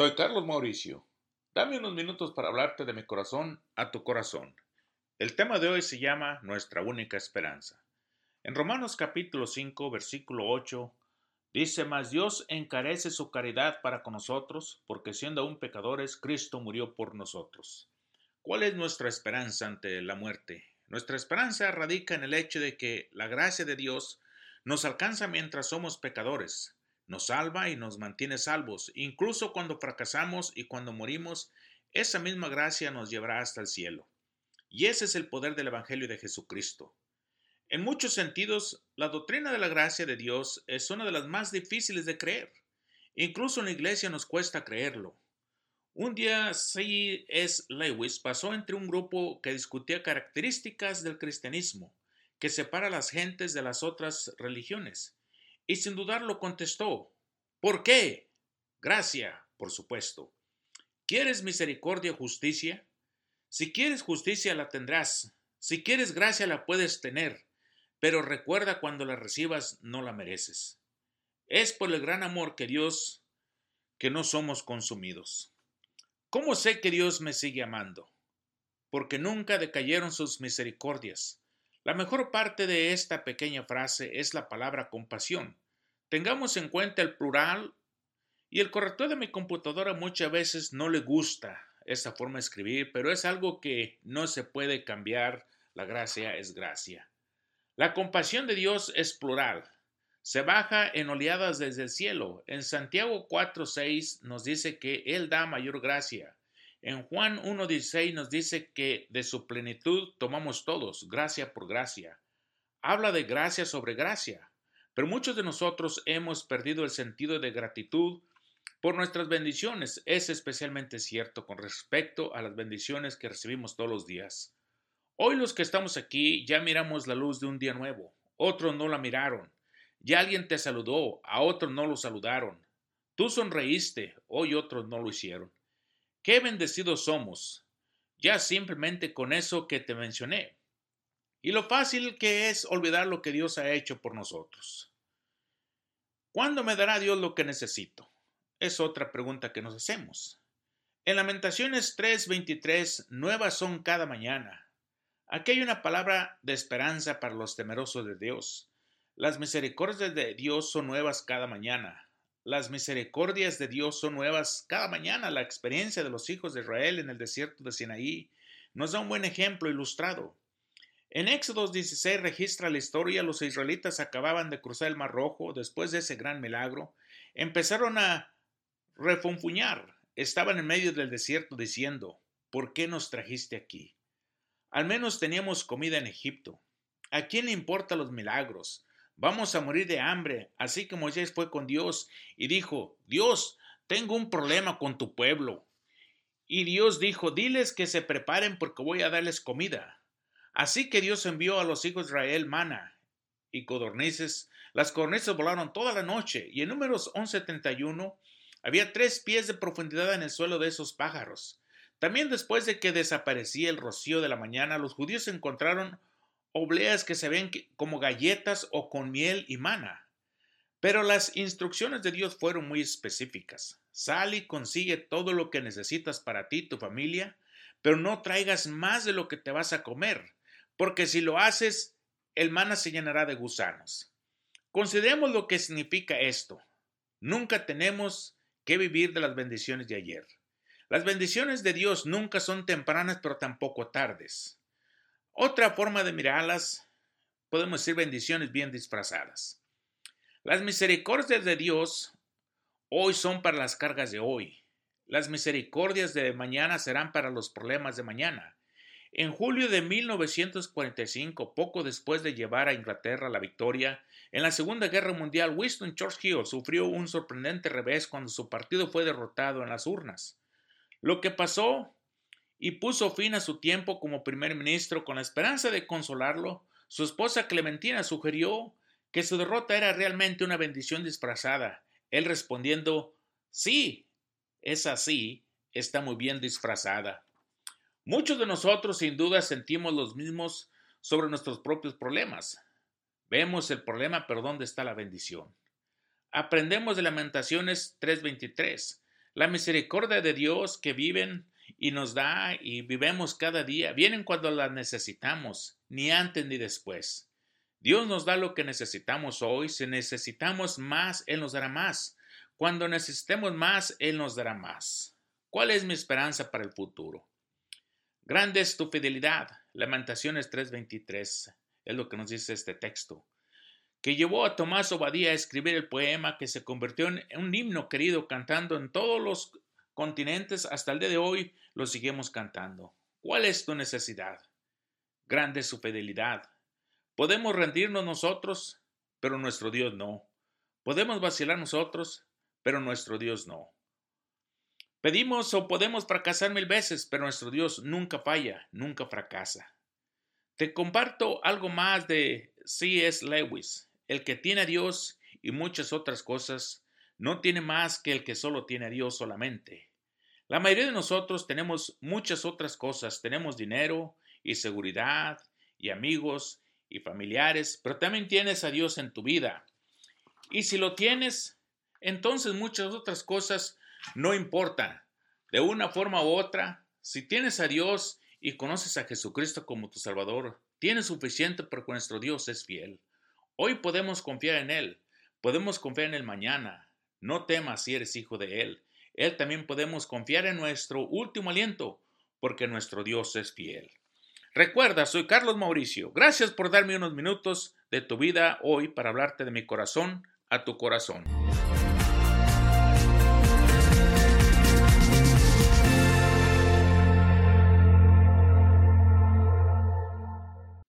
Soy Carlos Mauricio. Dame unos minutos para hablarte de mi corazón a tu corazón. El tema de hoy se llama Nuestra única esperanza. En Romanos capítulo 5, versículo 8, dice, Mas Dios encarece su caridad para con nosotros, porque siendo aún pecadores, Cristo murió por nosotros. ¿Cuál es nuestra esperanza ante la muerte? Nuestra esperanza radica en el hecho de que la gracia de Dios nos alcanza mientras somos pecadores, nos salva y nos mantiene salvos. Incluso cuando fracasamos y cuando morimos, esa misma gracia nos llevará hasta el cielo. Y ese es el poder del Evangelio de Jesucristo. En muchos sentidos, la doctrina de la gracia de Dios es una de las más difíciles de creer. Incluso en la iglesia nos cuesta creerlo. Un día C. S. Lewis pasó entre un grupo que discutía características del cristianismo, que separa a las gentes de las otras religiones y sin dudarlo contestó, ¿por qué? Gracia, por supuesto. ¿Quieres misericordia o justicia? Si quieres justicia la tendrás, si quieres gracia la puedes tener, pero recuerda cuando la recibas no la mereces. Es por el gran amor que Dios que no somos consumidos. ¿Cómo sé que Dios me sigue amando? Porque nunca decayeron sus misericordias. La mejor parte de esta pequeña frase es la palabra compasión. Tengamos en cuenta el plural y el corrector de mi computadora muchas veces no le gusta esa forma de escribir, pero es algo que no se puede cambiar. La gracia es gracia. La compasión de Dios es plural. Se baja en oleadas desde el cielo. En Santiago 4:6 nos dice que Él da mayor gracia. En Juan 1.16 nos dice que de su plenitud tomamos todos, gracia por gracia. Habla de gracia sobre gracia, pero muchos de nosotros hemos perdido el sentido de gratitud por nuestras bendiciones. Es especialmente cierto con respecto a las bendiciones que recibimos todos los días. Hoy los que estamos aquí ya miramos la luz de un día nuevo, otros no la miraron. Ya alguien te saludó, a otros no lo saludaron. Tú sonreíste, hoy otros no lo hicieron. Qué bendecidos somos, ya simplemente con eso que te mencioné. Y lo fácil que es olvidar lo que Dios ha hecho por nosotros. ¿Cuándo me dará Dios lo que necesito? Es otra pregunta que nos hacemos. En Lamentaciones 3:23, nuevas son cada mañana. Aquí hay una palabra de esperanza para los temerosos de Dios. Las misericordias de Dios son nuevas cada mañana. Las misericordias de Dios son nuevas cada mañana. La experiencia de los hijos de Israel en el desierto de Sinaí nos da un buen ejemplo ilustrado. En Éxodo 16 registra la historia, los israelitas acababan de cruzar el Mar Rojo después de ese gran milagro, empezaron a refunfuñar, estaban en medio del desierto diciendo, ¿por qué nos trajiste aquí? Al menos teníamos comida en Egipto. ¿A quién le importan los milagros? Vamos a morir de hambre. Así que Moisés fue con Dios y dijo, Dios, tengo un problema con tu pueblo. Y Dios dijo, diles que se preparen porque voy a darles comida. Así que Dios envió a los hijos de Israel mana y codornices. Las codornices volaron toda la noche y en números 1171 había tres pies de profundidad en el suelo de esos pájaros. También después de que desaparecía el rocío de la mañana, los judíos encontraron obleas que se ven como galletas o con miel y mana. Pero las instrucciones de Dios fueron muy específicas. Sal y consigue todo lo que necesitas para ti y tu familia, pero no traigas más de lo que te vas a comer, porque si lo haces, el mana se llenará de gusanos. Consideremos lo que significa esto. Nunca tenemos que vivir de las bendiciones de ayer. Las bendiciones de Dios nunca son tempranas, pero tampoco tardes. Otra forma de mirarlas, podemos decir bendiciones bien disfrazadas. Las misericordias de Dios hoy son para las cargas de hoy. Las misericordias de mañana serán para los problemas de mañana. En julio de 1945, poco después de llevar a Inglaterra la victoria, en la Segunda Guerra Mundial, Winston Churchill sufrió un sorprendente revés cuando su partido fue derrotado en las urnas. Lo que pasó y puso fin a su tiempo como primer ministro con la esperanza de consolarlo, su esposa Clementina sugirió que su derrota era realmente una bendición disfrazada. Él respondiendo, sí, es así, está muy bien disfrazada. Muchos de nosotros sin duda sentimos los mismos sobre nuestros propios problemas. Vemos el problema, pero ¿dónde está la bendición? Aprendemos de Lamentaciones 3:23. La misericordia de Dios que viven y nos da y vivemos cada día, vienen cuando las necesitamos, ni antes ni después. Dios nos da lo que necesitamos hoy, si necesitamos más, Él nos dará más. Cuando necesitemos más, Él nos dará más. ¿Cuál es mi esperanza para el futuro? Grande es tu fidelidad. Lamentaciones 3:23 es lo que nos dice este texto, que llevó a Tomás Obadía a escribir el poema que se convirtió en un himno querido cantando en todos los continentes hasta el día de hoy lo seguimos cantando. ¿Cuál es tu necesidad? Grande es su fidelidad. Podemos rendirnos nosotros, pero nuestro Dios no. Podemos vacilar nosotros, pero nuestro Dios no. Pedimos o podemos fracasar mil veces, pero nuestro Dios nunca falla, nunca fracasa. Te comparto algo más de C.S. Lewis. El que tiene a Dios y muchas otras cosas, no tiene más que el que solo tiene a Dios solamente. La mayoría de nosotros tenemos muchas otras cosas. Tenemos dinero y seguridad y amigos y familiares, pero también tienes a Dios en tu vida. Y si lo tienes, entonces muchas otras cosas no importa. De una forma u otra, si tienes a Dios y conoces a Jesucristo como tu Salvador, tienes suficiente porque nuestro Dios es fiel. Hoy podemos confiar en Él, podemos confiar en Él mañana. No temas si eres hijo de Él. Él también podemos confiar en nuestro último aliento, porque nuestro Dios es fiel. Recuerda, soy Carlos Mauricio. Gracias por darme unos minutos de tu vida hoy para hablarte de mi corazón a tu corazón.